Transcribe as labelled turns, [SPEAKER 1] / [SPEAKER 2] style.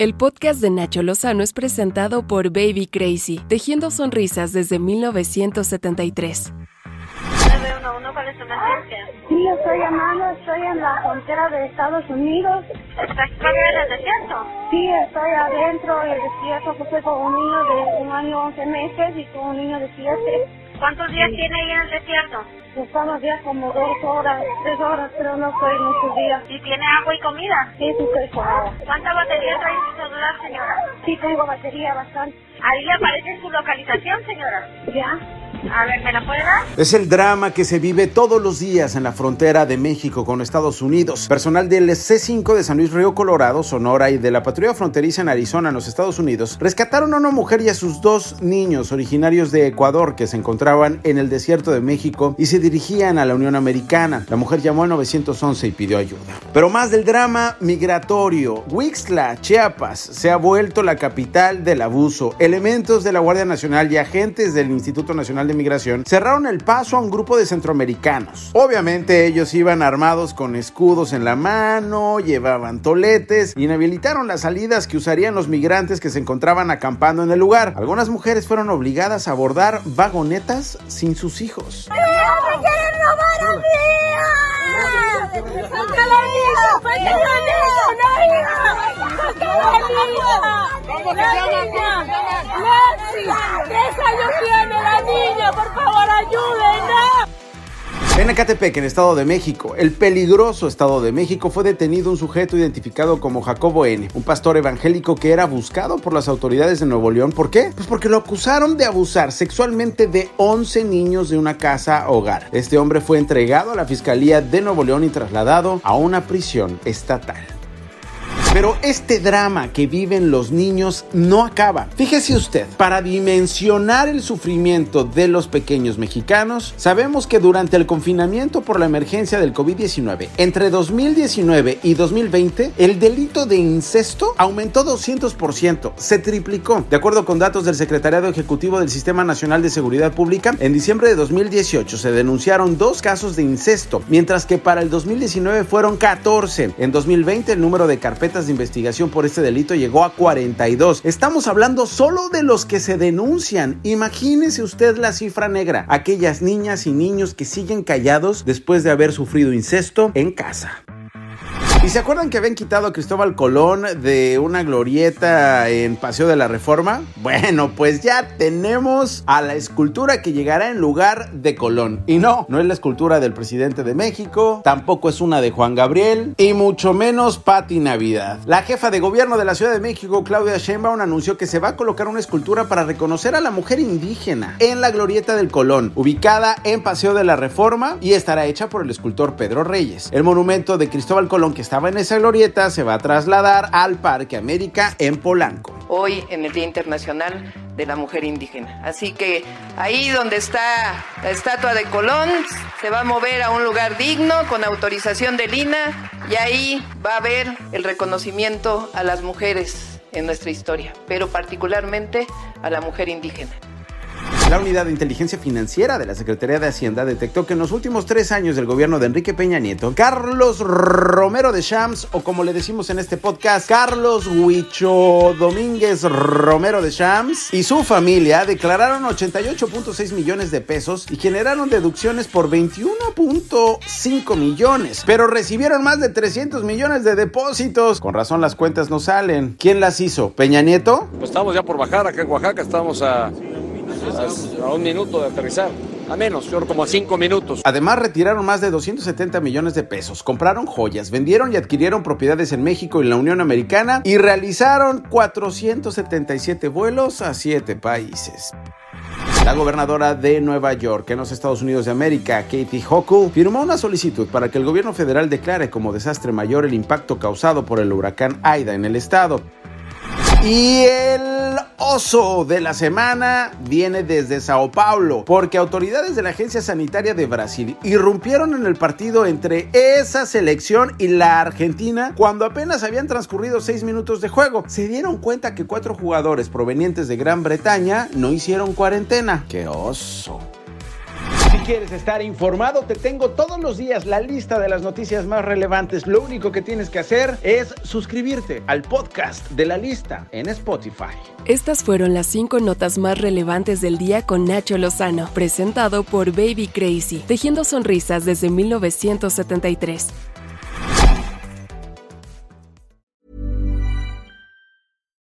[SPEAKER 1] El podcast de Nacho Lozano es presentado por Baby Crazy, tejiendo sonrisas desde 1973.
[SPEAKER 2] ¿cuál es su emergencia?
[SPEAKER 3] Sí, estoy llamando, estoy en la frontera de Estados Unidos.
[SPEAKER 2] ¿Estás en el desierto?
[SPEAKER 3] Sí, estoy adentro del desierto, porque con un niño de un año 11 meses y con un niño de 7.
[SPEAKER 2] ¿Cuántos días tiene ahí en el desierto?
[SPEAKER 3] Estamos ya como dos horas, tres horas, pero no estoy muchos días.
[SPEAKER 2] ¿Y tiene agua y comida?
[SPEAKER 3] Sí, sí estoy con agua.
[SPEAKER 2] ¿Cuánta batería trae su celular, señora?
[SPEAKER 3] Sí, tengo batería bastante.
[SPEAKER 2] Ahí le aparece su localización, señora.
[SPEAKER 3] ¿Ya?
[SPEAKER 2] A ver, ¿me la puede dar?
[SPEAKER 4] Es el drama que se vive todos los días en la frontera de México con Estados Unidos. Personal del C5 de San Luis Río Colorado, Sonora y de la patrulla fronteriza en Arizona, en los Estados Unidos, rescataron a una mujer y a sus dos niños originarios de Ecuador que se encontraban en el desierto de México y se dirigían a la Unión Americana. La mujer llamó al 911 y pidió ayuda. Pero más del drama migratorio. Wixla, Chiapas, se ha vuelto la capital del abuso. Elementos de la Guardia Nacional y agentes del Instituto Nacional de Migración cerraron el paso a un grupo de centroamericanos. Obviamente ellos iban armados con escudos en la mano, llevaban toletes inhabilitaron las salidas que usarían los migrantes que se encontraban acampando en el lugar. Algunas mujeres fueron obligadas a abordar vagonetas sin sus hijos.
[SPEAKER 3] ¡Me
[SPEAKER 4] En Ecatepec, en Estado de México, el peligroso Estado de México, fue detenido un sujeto identificado como Jacobo N., un pastor evangélico que era buscado por las autoridades de Nuevo León. ¿Por qué? Pues porque lo acusaron de abusar sexualmente de 11 niños de una casa hogar. Este hombre fue entregado a la Fiscalía de Nuevo León y trasladado a una prisión estatal. Pero este drama que viven los niños no acaba. Fíjese usted, para dimensionar el sufrimiento de los pequeños mexicanos, sabemos que durante el confinamiento por la emergencia del COVID-19, entre 2019 y 2020, el delito de incesto aumentó 200%, se triplicó. De acuerdo con datos del Secretariado Ejecutivo del Sistema Nacional de Seguridad Pública, en diciembre de 2018 se denunciaron dos casos de incesto, mientras que para el 2019 fueron 14. En 2020 el número de carpetas de investigación por este delito llegó a 42. Estamos hablando solo de los que se denuncian. Imagínese usted la cifra negra, aquellas niñas y niños que siguen callados después de haber sufrido incesto en casa. ¿Y se acuerdan que habían quitado a Cristóbal Colón de una glorieta en Paseo de la Reforma? Bueno, pues ya tenemos a la escultura que llegará en lugar de Colón. Y no, no es la escultura del presidente de México, tampoco es una de Juan Gabriel, y mucho menos Patti Navidad. La jefa de gobierno de la Ciudad de México, Claudia Sheinbaum, anunció que se va a colocar una escultura para reconocer a la mujer indígena en la glorieta del Colón, ubicada en Paseo de la Reforma y estará hecha por el escultor Pedro Reyes. El monumento de Cristóbal Colón que estaba en esa glorieta se va a trasladar al Parque América en Polanco.
[SPEAKER 5] Hoy en el Día Internacional de la Mujer Indígena. Así que ahí donde está la estatua de Colón se va a mover a un lugar digno con autorización del INA y ahí va a haber el reconocimiento a las mujeres en nuestra historia, pero particularmente a la mujer indígena.
[SPEAKER 4] La Unidad de Inteligencia Financiera de la Secretaría de Hacienda detectó que en los últimos tres años del gobierno de Enrique Peña Nieto, Carlos Romero de Shams, o como le decimos en este podcast, Carlos Huicho Domínguez Romero de Shams y su familia declararon 88.6 millones de pesos y generaron deducciones por 21.5 millones, pero recibieron más de 300 millones de depósitos. Con razón las cuentas no salen. ¿Quién las hizo? ¿Peña Nieto?
[SPEAKER 6] Pues estamos ya por bajar acá en Oaxaca, estamos a, a, un minuto de aterrizar. A menos, creo como a cinco minutos.
[SPEAKER 4] Además, retiraron más de 270 millones de pesos, compraron joyas, vendieron y adquirieron propiedades en México y en la Unión Americana y realizaron 477 vuelos a 7 países. La gobernadora de Nueva York, en los Estados Unidos de América, Katie Hochul, firmó una solicitud para que el gobierno federal declare como desastre mayor el impacto causado por el huracán Aida en el estado. Y el oso de la semana viene desde Sao Paulo, porque autoridades de la Agencia Sanitaria de Brasil irrumpieron en el partido entre esa selección y la Argentina cuando apenas habían transcurrido seis minutos de juego. Se dieron cuenta que cuatro jugadores provenientes de Gran Bretaña no hicieron cuarentena. ¡Qué oso! Quieres estar informado, te tengo todos los días la lista de las noticias más relevantes. Lo único que tienes que hacer es suscribirte al podcast de la lista en Spotify.
[SPEAKER 1] Estas fueron las cinco notas más relevantes del día con Nacho Lozano, presentado por Baby Crazy, tejiendo sonrisas desde 1973.